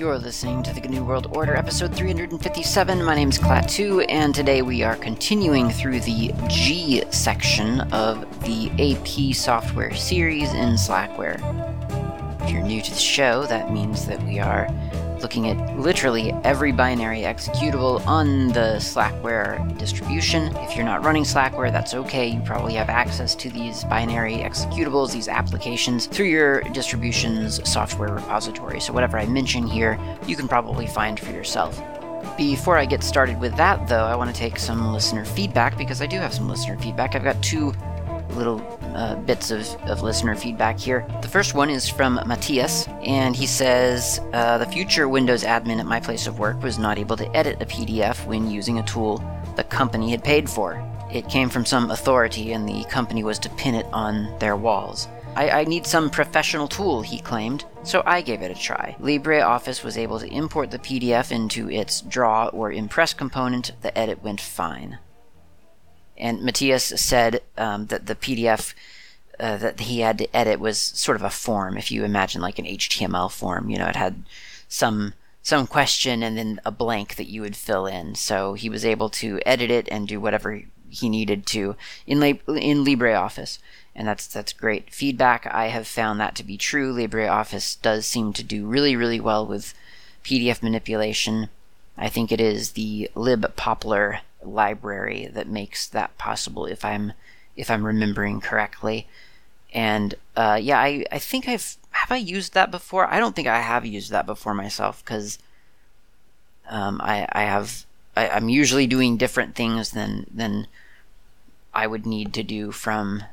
You're listening to the GNU World Order, episode 357. My name is Klaatu, and today we are continuing through the G section of the AP software series in Slackware. If you're new to the show, that means that we are looking at literally every binary executable on the Slackware distribution. If you're not running Slackware, that's okay. You probably have access to these binary executables, these applications, through your distribution's software repository. So, whatever I mention here, you can probably find for yourself. Before I get started with that, though, I want to take some listener feedback because I do have some listener feedback. I've got two little uh, bits of, of listener feedback here. The first one is from Matthias, and he says uh, the future Windows admin at my place of work was not able to edit a PDF when using a tool the company had paid for. It came from some authority, and the company was to pin it on their walls. I, I need some professional tool, he claimed, so I gave it a try. LibreOffice was able to import the PDF into its draw or impress component. The edit went fine. And Matthias said um, that the PDF uh, that he had to edit was sort of a form. If you imagine like an HTML form, you know, it had some some question and then a blank that you would fill in. So he was able to edit it and do whatever he needed to in in LibreOffice, and that's that's great feedback. I have found that to be true. LibreOffice does seem to do really really well with PDF manipulation. I think it is the libpoppler library that makes that possible if I'm if I'm remembering correctly. And uh, yeah, I, I think I've have I used that before? I don't think I have used that before myself because um, I I have I, I'm usually doing different things than than I would need to do from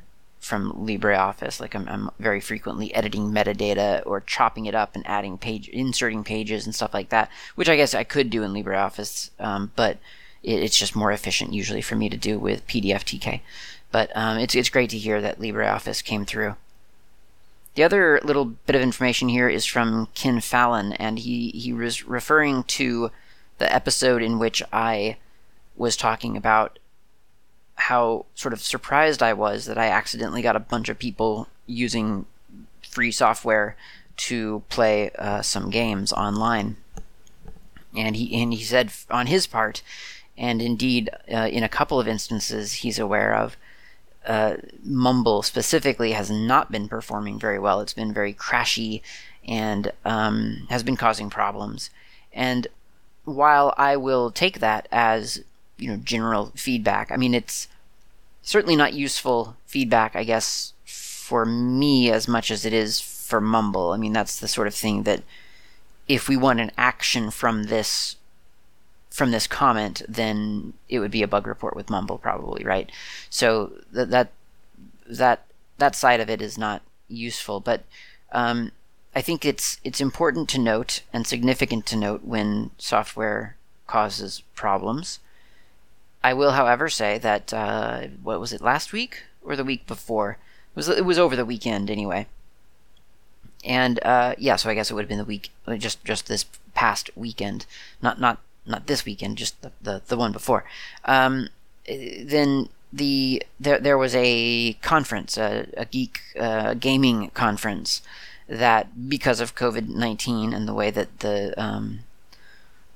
from LibreOffice. Like I'm, I'm very frequently editing metadata or chopping it up and adding page, inserting pages and stuff like that, which I guess I could do in LibreOffice, um, but it's just more efficient usually for me to do with PDFTK. But um, it's it's great to hear that LibreOffice came through. The other little bit of information here is from Ken Fallon, and he, he was referring to the episode in which I was talking about how sort of surprised I was that I accidentally got a bunch of people using free software to play uh, some games online. And he and he said on his part and indeed, uh, in a couple of instances he's aware of, uh, Mumble specifically has not been performing very well. It's been very crashy and um, has been causing problems. And while I will take that as you know general feedback, I mean it's certainly not useful feedback, I guess, for me as much as it is for Mumble. I mean that's the sort of thing that if we want an action from this from this comment, then it would be a bug report with Mumble probably, right? So that that that that side of it is not useful, but um, I think it's it's important to note and significant to note when software causes problems. I will, however, say that uh, what was it last week or the week before? It was it was over the weekend anyway. And uh, yeah, so I guess it would have been the week just just this past weekend, not not not this weekend, just the the, the one before. Um, then the there there was a conference, a, a geek uh, gaming conference that because of COVID nineteen and the way that the um,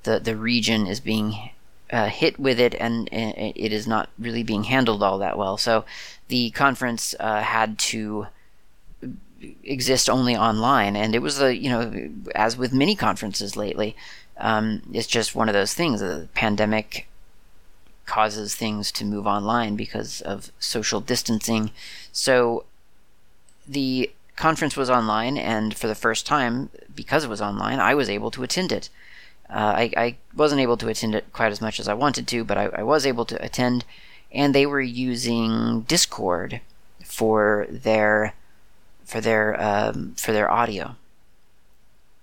the the region is being uh, hit with it and it is not really being handled all that well. So the conference uh, had to exist only online, and it was a you know as with many conferences lately, um, it's just one of those things. The pandemic causes things to move online because of social distancing. So the conference was online, and for the first time, because it was online, I was able to attend it. Uh, I, I, wasn't able to attend it quite as much as I wanted to, but I, I was able to attend, and they were using Discord for their for their um, for their audio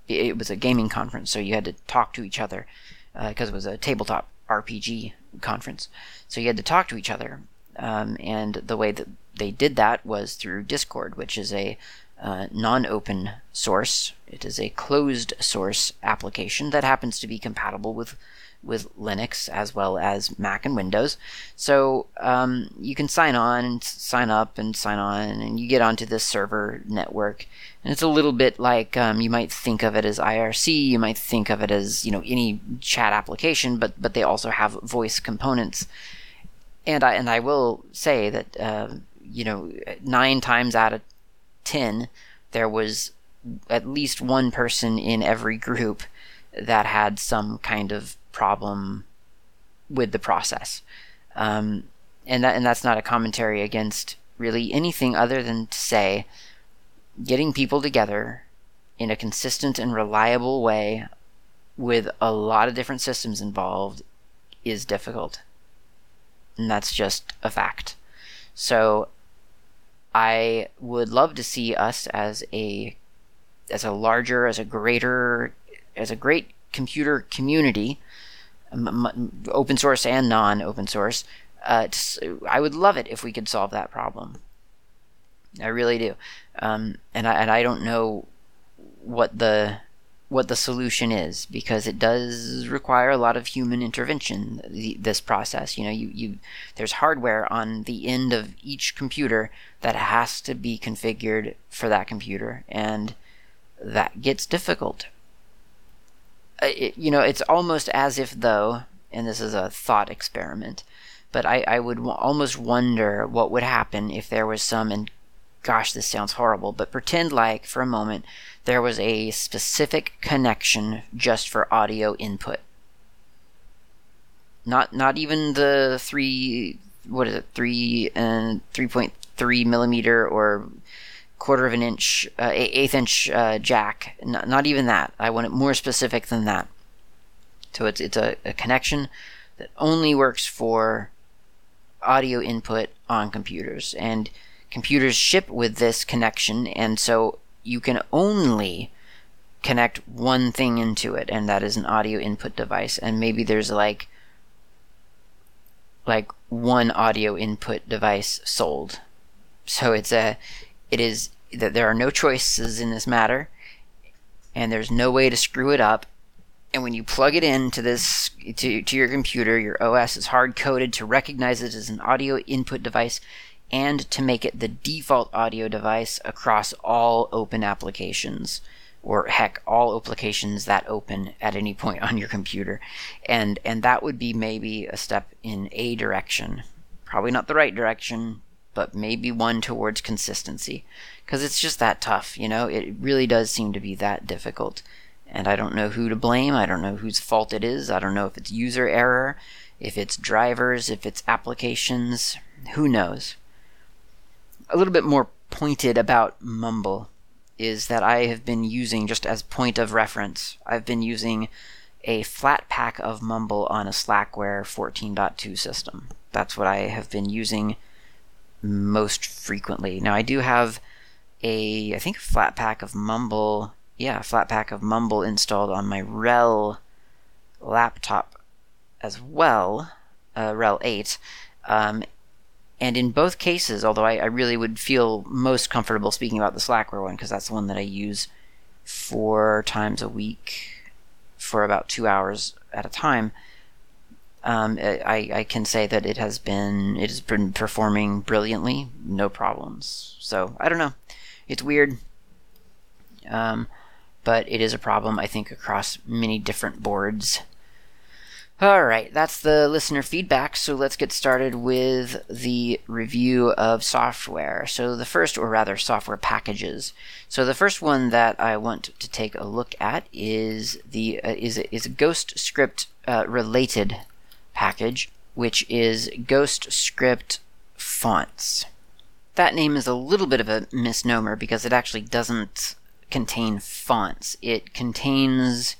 it was a gaming conference, so you had to talk to each other because uh, it was a tabletop RPG conference. So you had to talk to each other, um, and the way that they did that was through Discord, which is a uh, non open source. It is a closed source application that happens to be compatible with with Linux as well as Mac and Windows. So um, you can sign on and sign up and sign on, and you get onto this server network. And it's a little bit like um, you might think of it as IRC, you might think of it as you know any chat application, but but they also have voice components. And I and I will say that uh, you know nine times out of ten there was at least one person in every group that had some kind of problem with the process. Um, and that and that's not a commentary against really anything other than to say getting people together in a consistent and reliable way with a lot of different systems involved is difficult. And that's just a fact. So I would love to see us as a as a larger, as a greater, as a great computer community open source and non open source. Uh, I would love it if we could solve that problem. I really do, um, and I and I don't know what the what the solution is because it does require a lot of human intervention. The, this process, you know, you, you there's hardware on the end of each computer that has to be configured for that computer, and that gets difficult uh, it, you know, it's almost as if though, and this is a thought experiment, but I, I would w- almost wonder what would happen if there was some, and gosh, this sounds horrible, but pretend like for a moment there was a specific connection just for audio input. Not not even the three what is it three and three point three millimeter or quarter of an inch, uh, eighth inch uh, jack. Not, not, even that. I want it more specific than that. So it's it's a, a connection that only works for audio input on computers, and computers ship with this connection, and so you can only connect one thing into it, and that is an audio input device. And maybe there's like like one audio input device sold. So it's a it is that there are no choices in this matter, and there's no way to screw it up. And when you plug it into this to, to your computer, your OS is hard coded to recognize it as an audio input device and to make it the default audio device across all open applications or heck all applications that open at any point on your computer and and that would be maybe a step in a direction probably not the right direction but maybe one towards consistency because it's just that tough, you know? It really does seem to be that difficult. And I don't know who to blame. I don't know whose fault it is. I don't know if it's user error, if it's drivers, if it's applications. Who knows? A little bit more pointed about Mumble is that I have been using, just as point of reference, I've been using a Flatpak of Mumble on a Slackware 14.2 system. That's what I have been using most frequently. Now, I do have a I think a Flatpak of Mumble. Yeah, Flatpak of Mumble installed on my RHEL laptop as well, uh, RHEL 8. Um, and in both cases, although I, I, really would feel most comfortable speaking about the Slackware one because that's the one that I use four times a week for about two hours at a time. Um, I, I can say that it has been it has been performing brilliantly, no problems. So I don't know. It's weird, um, but it is a problem, I think, across many different boards. Alright, that's the listener feedback, so let's get started with the review of software. So, the first, or rather, software packages. So, the first one that I want to take a look at is the uh, is, is a GhostScript uh, related package, which is GhostScript Fonts that name is a little bit of a misnomer because it actually doesn't contain fonts. It contains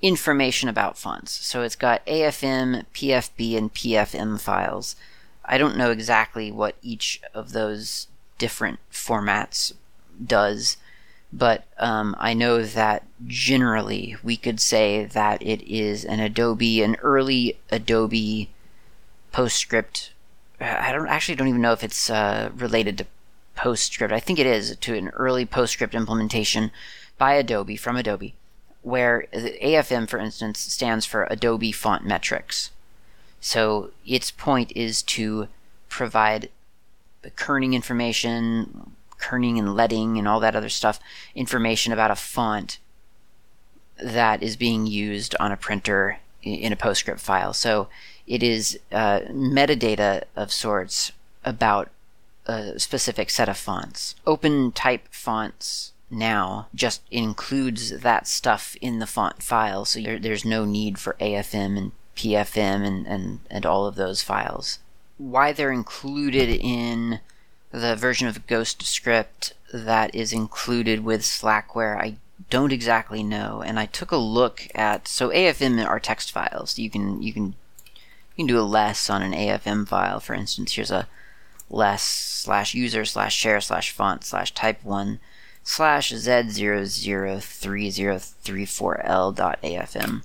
information about fonts. So it's got AFM, PFB, and PFM files. I don't know exactly what each of those different formats does, but um, I know that generally we could say that it is an Adobe, an early Adobe PostScript I don't actually don't even know if it's uh, related to PostScript. I think it is to an early PostScript implementation by Adobe from Adobe, where AFM, for instance, stands for Adobe Font Metrics. So its point is to provide the kerning information, kerning and letting and all that other stuff, information about a font that is being used on a printer in a PostScript file. So it is uh, metadata of sorts about a specific set of fonts. Open type fonts now just includes that stuff in the font file, so there's no need for AFM and PFM and, and, and all of those files. Why they're included in the version of GhostScript that is included with Slackware, I don't exactly know. And I took a look at so AFM are text files. You can you can you can do a less on an AFM file. For instance, here's a less slash user slash share slash font slash type one slash z003034l dot afm,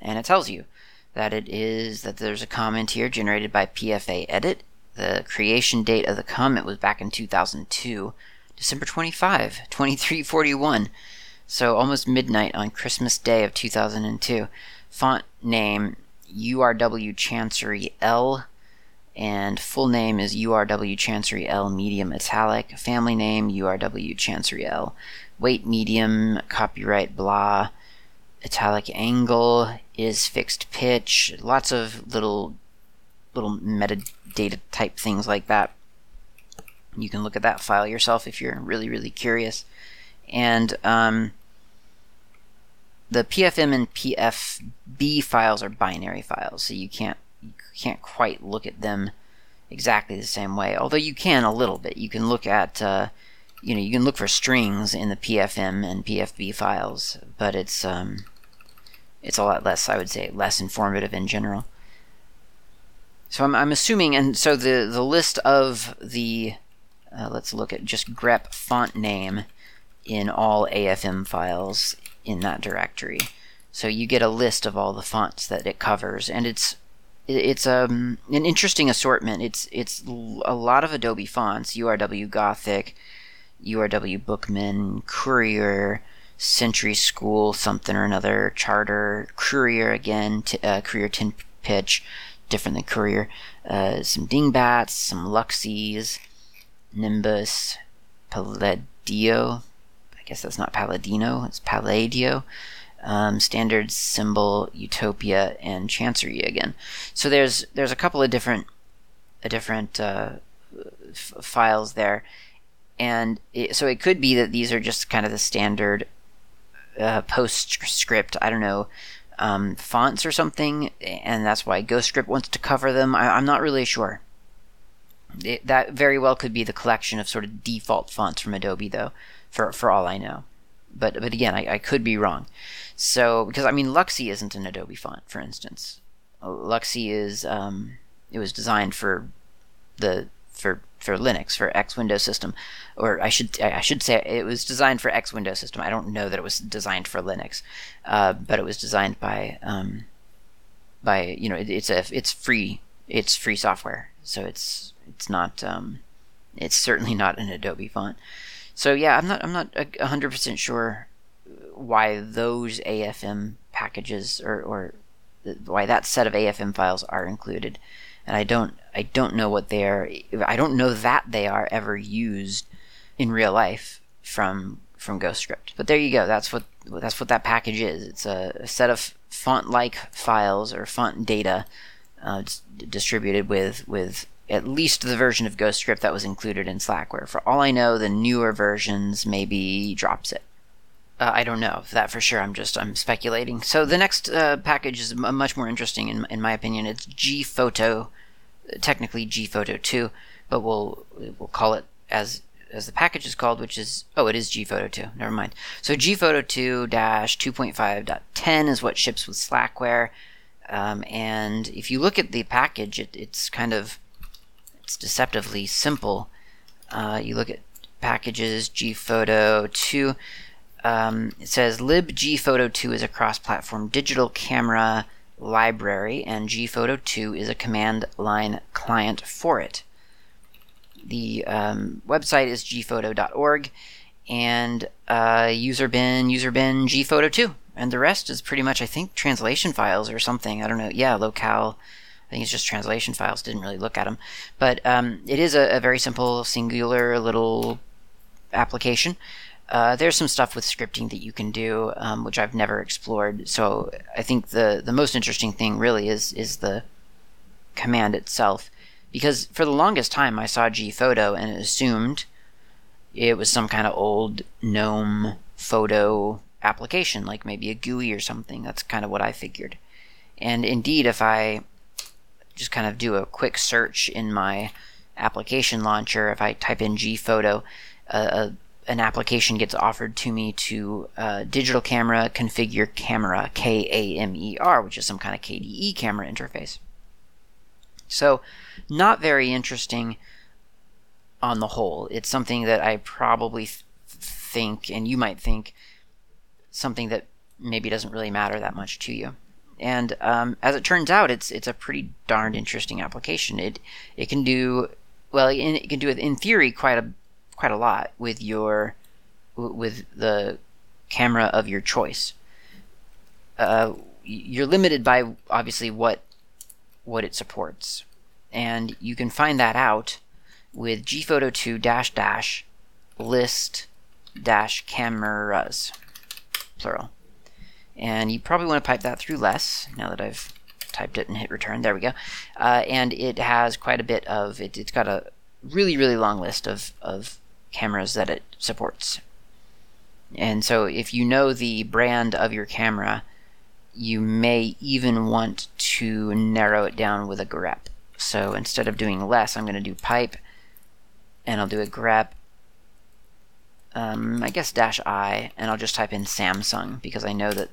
and it tells you that it is that there's a comment here generated by PfaEdit. The creation date of the comment was back in 2002, December 25, 2341. So almost midnight on Christmas Day of 2002. Font name URW Chancery L, and full name is URW Chancery L Medium Italic. Family name URW Chancery L. Weight medium, copyright blah. Italic angle is fixed pitch. Lots of little little metadata type things like that. You can look at that file yourself if you're really really curious. And um, the PFM and PFB files are binary files, so you can't you can't quite look at them exactly the same way. Although you can a little bit. You can look at uh, you know you can look for strings in the PFM and PFB files, but it's um, it's a lot less, I would say, less informative in general. So I'm, I'm assuming, and so the the list of the uh, let's look at just grep font name in all AFM files in that directory. So you get a list of all the fonts that it covers, and it's it's um, an interesting assortment. It's it's a lot of Adobe fonts: URW Gothic, URW Bookman, Courier, Century School, something or another, Charter, Courier again, t- uh, Courier Ten Pitch, different than Courier. Uh, some Dingbats, some Luxis, Nimbus, Palladio, I guess that's not Palladino, it's Palladio. Um, standard symbol utopia and chancery again so there's there's a couple of different a different uh, f- files there and it, so it could be that these are just kind of the standard uh, postscript i don't know um, fonts or something and that's why ghostscript wants to cover them I, am not really sure it, that very well could be the collection of sort of default fonts from adobe though for for all I know. But but again, I, I could be wrong. So because I mean, Luxi isn't an Adobe font, for instance. Luxi is um, it was designed for the for for Linux for X Windows system, or I should I should say it was designed for X Windows system. I don't know that it was designed for Linux, uh, but it was designed by um, by you know it, it's a it's free it's free software, so it's it's not um, it's certainly not an Adobe font. So yeah, I'm not I'm not hundred percent sure why those AFM packages or, or why that set of AFM files are included, and I don't I don't know what they are. I don't know that they are ever used in real life from from GhostScript. But there you go. That's what that's what that package is. It's a, a set of font-like files or font data uh, distributed with with at least the version of GhostScript that was included in Slackware. For all I know, the newer versions maybe drops it. Uh, I don't know that for sure. I'm just I'm speculating. So the next uh, package is m- much more interesting in in my opinion. It's Gphoto, technically Gphoto two, but we'll we'll call it as as the package is called, which is oh it is Gphoto two. Never mind. So Gphoto two dash two point five dot ten is what ships with Slackware. Um, and if you look at the package, it, it's kind of it's deceptively simple. Uh, you look at packages, gphoto 2. Um, it says libgphoto 2 is a cross-platform digital camera library, and gphoto 2 is a command line client for it. the um, website is gphoto.org, and uh, user bin, user bin, gphoto2. And the rest is pretty much, I think, translation files or something. I don't know. Yeah, locale. I think it's just translation files. Didn't really look at them. But um, it is a, a, very simple, singular little application. Uh, there's some stuff with scripting that you can do, um, which I've never explored. So I think the, the most interesting thing really is is the command itself, because for the longest time I saw gphoto and assumed it was some kind of old GNOME photo application, like maybe a GUI or something. That's kind of what I figured. And indeed, if I just kind of do a quick search in my application launcher, if I type in gphoto, uh, an application gets offered to me to uh, digital camera configure camera K A M E R, which is some kind of KDE camera interface. So, not very interesting on the whole. It's something that I probably th- think, and you might think, something that maybe doesn't really matter that much to you. And um, as it turns out, it's it's a pretty darned interesting application. It it can do well. It can do in theory quite a quite a lot with your with the camera of your choice. Uh, you're limited by obviously what what it supports, and you can find that out with gphoto 2 dash dash list dash cameras plural. And you probably want to pipe that through less now that I've typed it and hit return. There we go. Uh, and it has quite a bit of it. It's got a really really long list of of cameras that it supports. And so if you know the brand of your camera, you may even want to narrow it down with a grep. So instead of doing less, I'm going to do pipe and I'll do a grep um, I guess dash i, and I'll just type in Samsung because I know that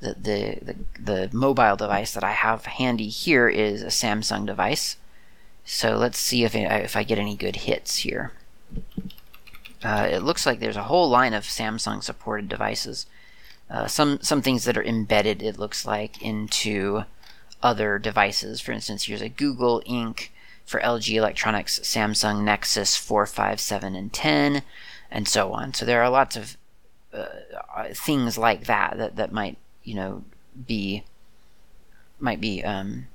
the, the, the, the mobile device that I have handy here is a Samsung device. So let's see if, it, if I get any good hits here. Uh, it looks like there's a whole line of Samsung supported devices. Uh, some some things that are embedded, it looks like, into other devices. For instance, here's a Google Inc for LG Electronics Samsung Nexus 4, 5, 7, and 10 and so on. So there are lots of uh, things like that, that that might you know be might be um,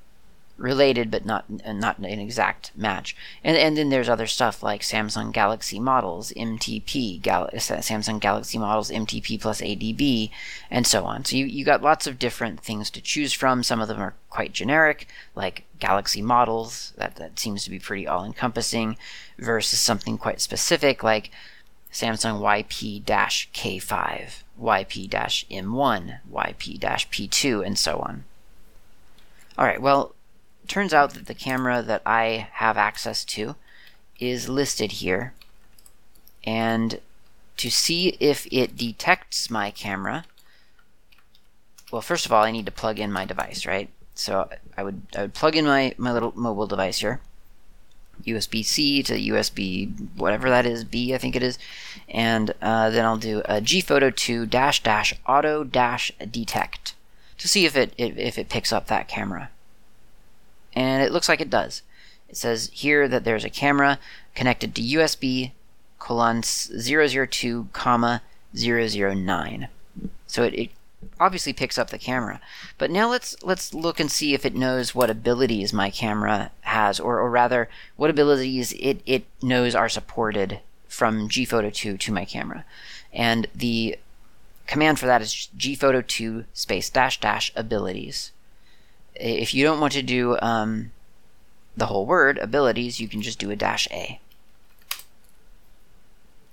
related but not not an exact match. And and then there's other stuff like Samsung Galaxy models, MTP, Gal- Samsung Galaxy models, MTP plus ADB, and so on. So you you got lots of different things to choose from. Some of them are quite generic, like Galaxy models. That that seems to be pretty all encompassing, versus something quite specific like Samsung YP-K5, YP-M1, YP-P2, and so on. Alright, well, turns out that the camera that I have access to is listed here. And to see if it detects my camera, well, first of all, I need to plug in my device, right? So I would I would plug in my, my little mobile device here. USB-C to USB whatever that is, B I think it is, and uh, then I'll do a gphoto 2 dash dash auto dash detect to see if it if it picks up that camera, and it looks like it does. It says here that there's a camera connected to USB colon 002 comma 009. So it, it obviously picks up the camera. But now let's let's look and see if it knows what abilities my camera has, or, or rather, what abilities it, it knows are supported from gphoto 2 to my camera. And the command for that is gphoto 2 space dash dash abilities. If you don't want to do um, the whole word abilities, you can just do a dash a.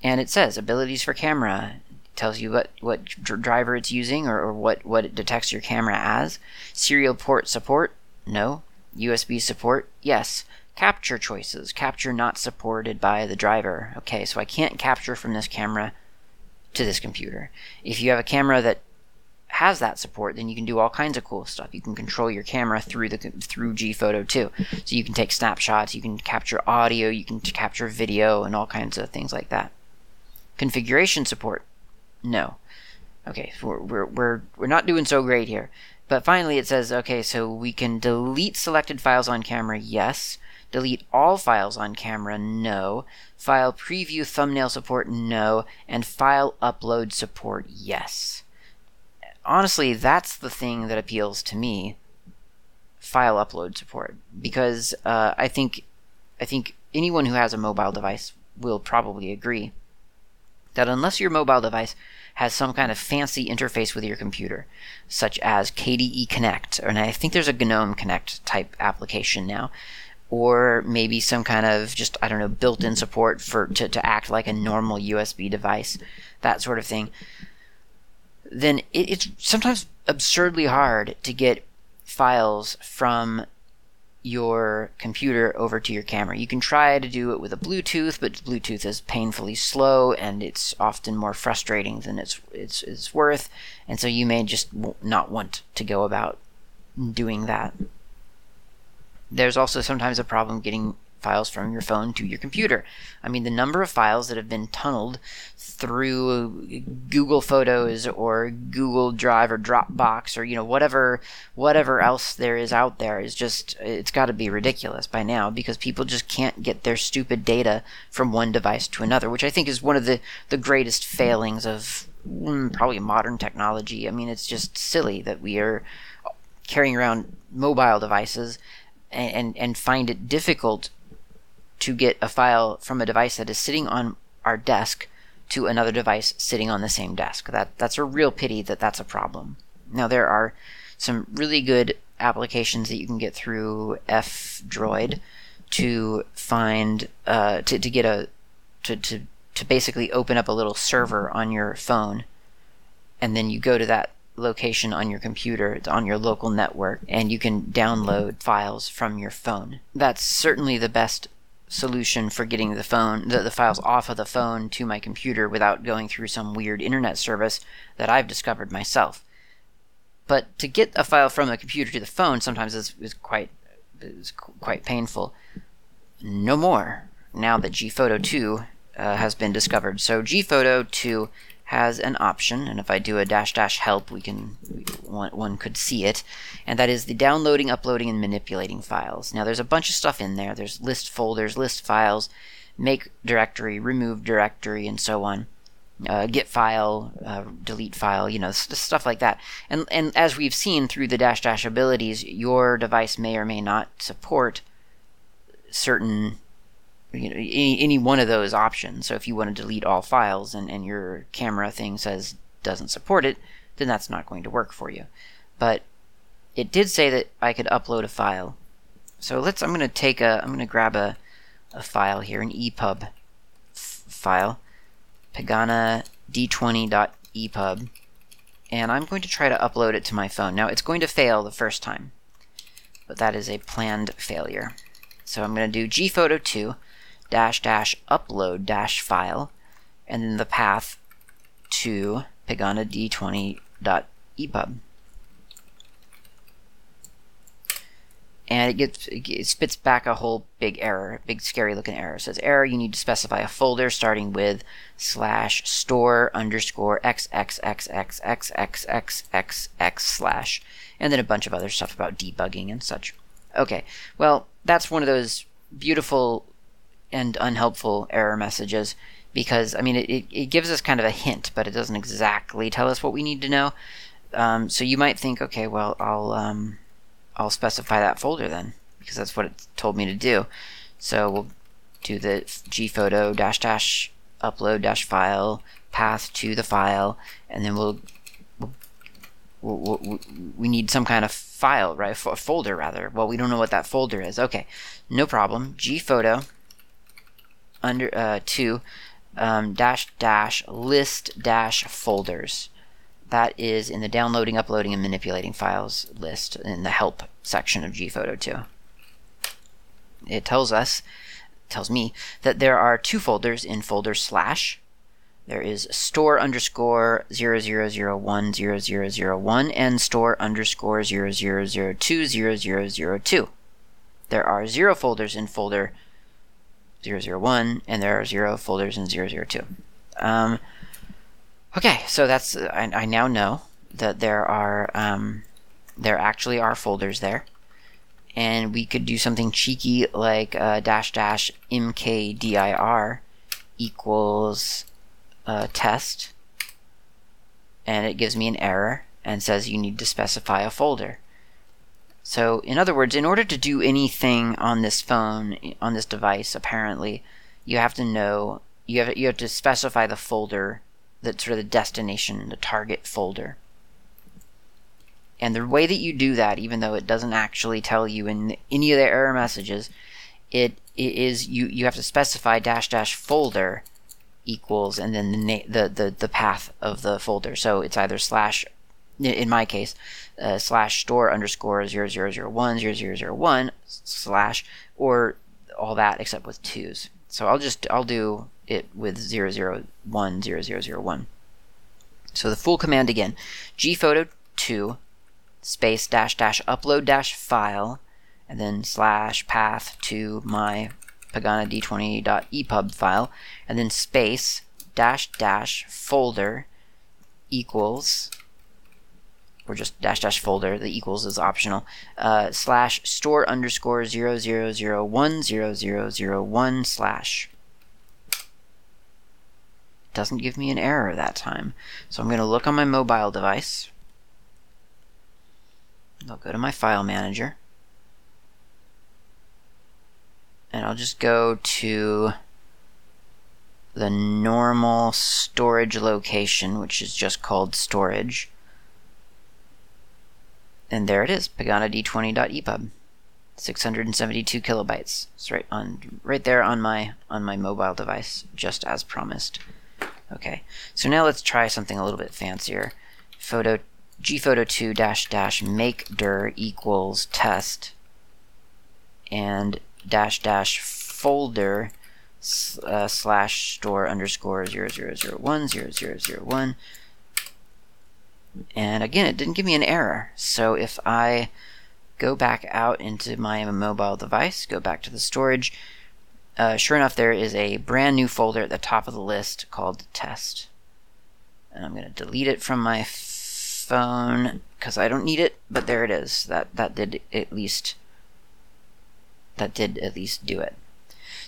And it says abilities for camera tells you what what driver it's using or, or what what it detects your camera as. Serial port support? No. USB support? Yes. Capture choices. Capture not supported by the driver. Okay, so I can't capture from this camera to this computer. If you have a camera that has that support, then you can do all kinds of cool stuff. You can control your camera through the through gphoto 2. So you can take snapshots, you can capture audio, you can capture video, and all kinds of things like that. Configuration support. No. Okay, we're, we're, we're, we're not doing so great here. But finally it says, okay, so we can delete selected files on camera, yes. Delete all files on camera, no. File preview thumbnail support, no. And file upload support, yes. Honestly, that's the thing that appeals to me. File upload support, because uh, I think I think anyone who has a mobile device will probably agree that unless your mobile device has some kind of fancy interface with your computer, such as KDE Connect, and I think there's a GNOME Connect type application now, or maybe some kind of just I don't know built-in support for to, to act like a normal USB device, that sort of thing. Then it, it's sometimes absurdly hard to get files from your computer over to your camera. You can try to do it with a Bluetooth, but Bluetooth is painfully slow and it's often more frustrating than it's it's, it's worth, and so you may just not want to go about doing that. There's also sometimes a problem getting files from your phone to your computer. I mean, the number of files that have been tunneled through Google Photos or Google Drive or Dropbox or you know whatever whatever else there is out there is just it's got to be ridiculous by now because people just can't get their stupid data from one device to another, which I think is one of the the greatest failings of mm, probably modern technology. I mean, it's just silly that we are carrying around mobile devices and, and, and find it difficult to get a file from a device that is sitting on our desk to another device sitting on the same desk. That that's a real pity that that's a problem. Now there are some really good applications that you can get through F-Droid to find uh, to to get a to, to to basically open up a little server on your phone, and then you go to that location on your computer, on your local network, and you can download files from your phone. That's certainly the best solution for getting the phone the, the files off of the phone to my computer without going through some weird internet service that I've discovered myself. But to get a file from the computer to the phone sometimes is, is quite is quite painful. No more now that Gphoto 2 uh, has been discovered. So Gphoto 2 has an option, and if I do a dash dash help, we can one, one could see it, and that is the downloading, uploading, and manipulating files. Now there's a bunch of stuff in there. There's list folders, list files, make directory, remove directory, and so on. Uh, get file, uh, delete file, you know, stuff like that. And and as we've seen through the dash dash abilities, your device may or may not support certain you know any, any one of those options. So if you want to delete all files and, and your camera thing says doesn't support it, then that's not going to work for you. But it did say that I could upload a file. So let's I'm going to take a I'm going to grab a a file here, an EPUB f- file, Pagana d20.epub, and I'm going to try to upload it to my phone. Now it's going to fail the first time, but that is a planned failure. So I'm going to do gphoto 2 dash dash upload dash file, and then the path to Pagana d20.epub. And it gets it spits back a whole big error, big scary looking error. It says error, you need to specify a folder starting with slash store underscore xxxxxxxxx slash, and then a bunch of other stuff about debugging and such. Okay, well, that's one of those beautiful and unhelpful error messages because I mean it, it, gives us kind of a hint, but it doesn't exactly tell us what we need to know. Um, so you might think, okay, well I'll um, I'll specify that folder then because that's what it told me to do. So we'll do the gphoto dash dash upload dash file path to the file, and then we'll, we'll, we'll we need some kind of file, right? A folder rather. Well, we don't know what that folder is. Okay, no problem. gphoto under uh, to um, dash dash list dash folders. That is in the downloading, uploading, and manipulating files list in the help section of gphoto 2. It tells us, tells me, that there are two folders in folder slash. There is store underscore 00010001 and store underscore 00020002. There are zero folders in folder 001, and there are zero folders in 002. Um, okay, so that's I, I, now know that there are um, there actually are folders there, and we could do something cheeky like uh, dash dash mkdir equals uh, test, and it gives me an error and says you need to specify a folder. So, in other words, in order to do anything on this phone, on this device, apparently, you have to know you have you have to specify the folder that's sort of the destination, the target folder. And the way that you do that, even though it doesn't actually tell you in any of the error messages, it, it is you, you have to specify dash dash folder equals and then the, na- the the the path of the folder. So it's either slash, in my case, uh, slash store underscore zero zero zero one zero zero zero one slash or all that except with twos. So I'll just I'll do it with zero zero one zero zero zero one. So the full command again, gphoto two space dash dash upload dash file, and then slash path to my Pagana d20.epub file, and then space dash dash folder equals, or just dash dash folder, the equals is optional, uh, slash store underscore 00010001 slash. Doesn't give me an error that time. So I'm going to look on my mobile device. I'll go to my file manager. And I'll just go to the normal storage location, which is just called storage. And there it is, Pagana d20.epub. 672 kilobytes. It's right on right there on my on my mobile device, just as promised. Okay, so now let's try something a little bit fancier. Photo gphoto2 dash dash make dir equals test and dash dash folder uh, slash store underscore 0001 0001 and again it didn't give me an error so if I go back out into my mobile device go back to the storage uh, sure enough there is a brand new folder at the top of the list called test and I'm going to delete it from my phone because I don't need it, but there it is. That that did at least that did at least do it.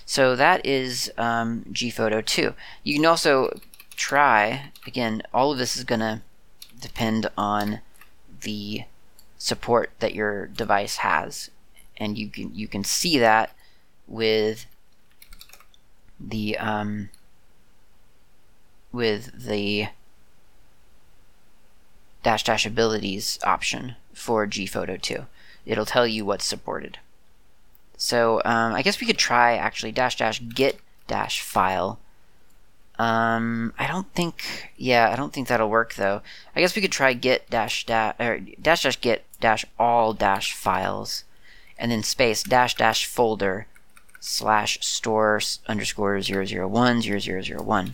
So that is um, Gphoto 2. You can also try again. All of this is going to depend on the support that your device has, and you can you can see that with the um, with the dash dash abilities option for gphoto 2 it'll tell you what's supported. So um, i guess we could try actually dash dash get dash file um, I don't think, yeah, I don't think that'll work though. I guess we could try git dash dash or dash dash git dash all dash files, and then space dash dash folder slash store underscore zero zero one zero zero zero one.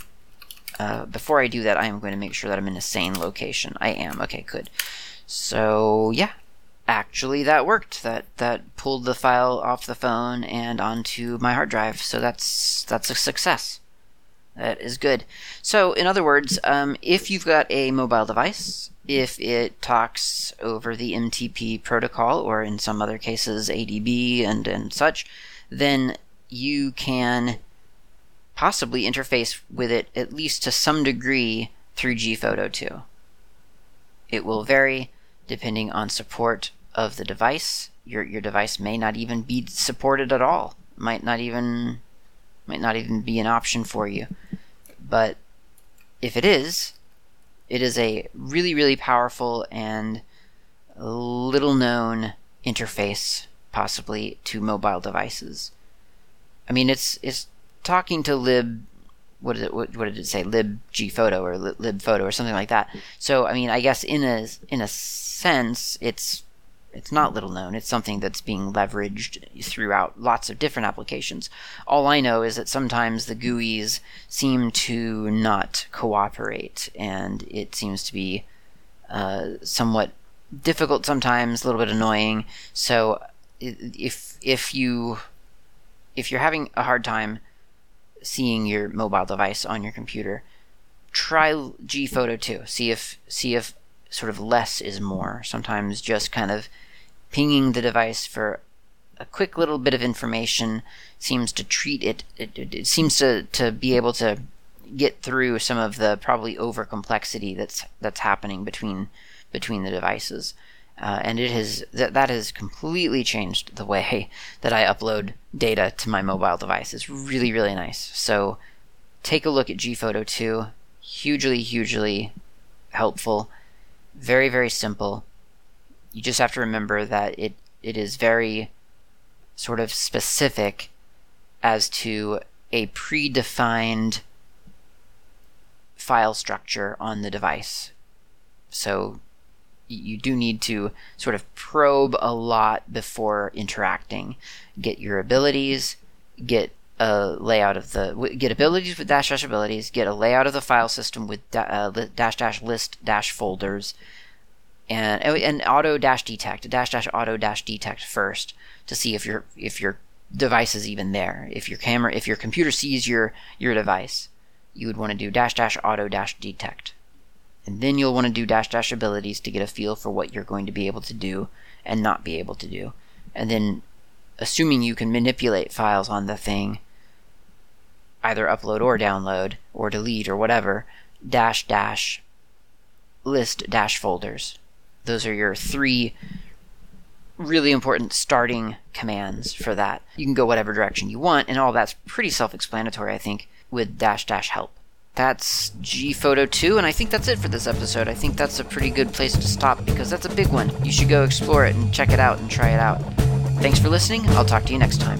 Uh, before I do that, I am going to make sure that I'm in a sane location. I am. Okay, good. So, yeah. Actually, that worked. That that pulled the file off the phone and onto my hard drive. So that's that's a success. That is good. So, in other words, um, if you've got a mobile device, if it talks over the MTP protocol, or in some other cases ADB and and such, then you can possibly interface with it at least to some degree through gphoto 2. It will vary depending on support of the device. Your your device may not even be supported at all. Might not even might not even be an option for you. But if it is, it is a really really powerful and little known interface possibly to mobile devices. I mean, it's it's talking to lib what did it what, did it say lib gphoto or lib photo or something like that so i mean i guess in a in a sense it's it's not little known. It's something that's being leveraged throughout lots of different applications. All i know is that sometimes the guis seem to not cooperate and it seems to be uh, somewhat difficult sometimes a little bit annoying. So if if you if you're having a hard time seeing your mobile device on your computer, try gphoto 2. See if see if sort of less is more. Sometimes just kind of pinging the device for a quick little bit of information seems to treat it, it, it, it seems to, to be able to get through some of the probably over complexity that's that's happening between between the devices. Uh, and it has that that has completely changed the way that I upload data to my mobile device. It's really really nice. So take a look at Gphoto 2. Hugely hugely helpful. Very very simple. You just have to remember that it it is very sort of specific as to a predefined file structure on the device. So you do need to sort of probe a lot before interacting. Get your abilities, get a layout of the get abilities with dash dash abilities, get a layout of the file system with da, uh, dash dash list dash folders, and and auto dash detect dash dash auto dash detect first to see if your if your device is even there. If your camera if your computer sees your your device, you would want to do dash dash auto dash detect. And then you'll want to do dash dash abilities to get a feel for what you're going to be able to do and not be able to do. And then, assuming you can manipulate files on the thing, either upload or download, or delete or whatever, dash dash list dash folders. Those are your three really important starting commands for that. You can go whatever direction you want, and all that's pretty self explanatory, I think, with dash dash help that's gphoto 2, and I think that's it for this episode. I think that's a pretty good place to stop because that's a big one. You should go explore it and check it out and try it out. Thanks for listening. I'll talk to you next time.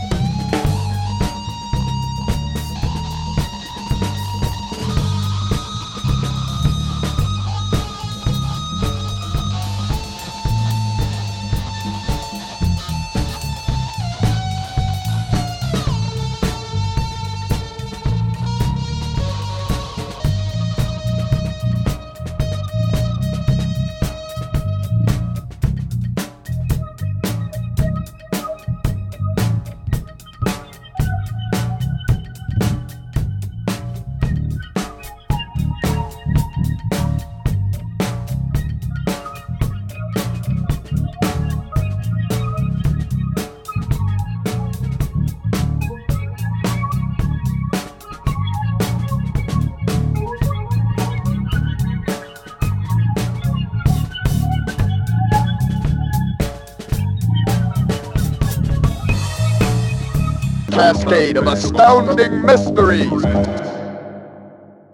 Cascade of astounding mysteries.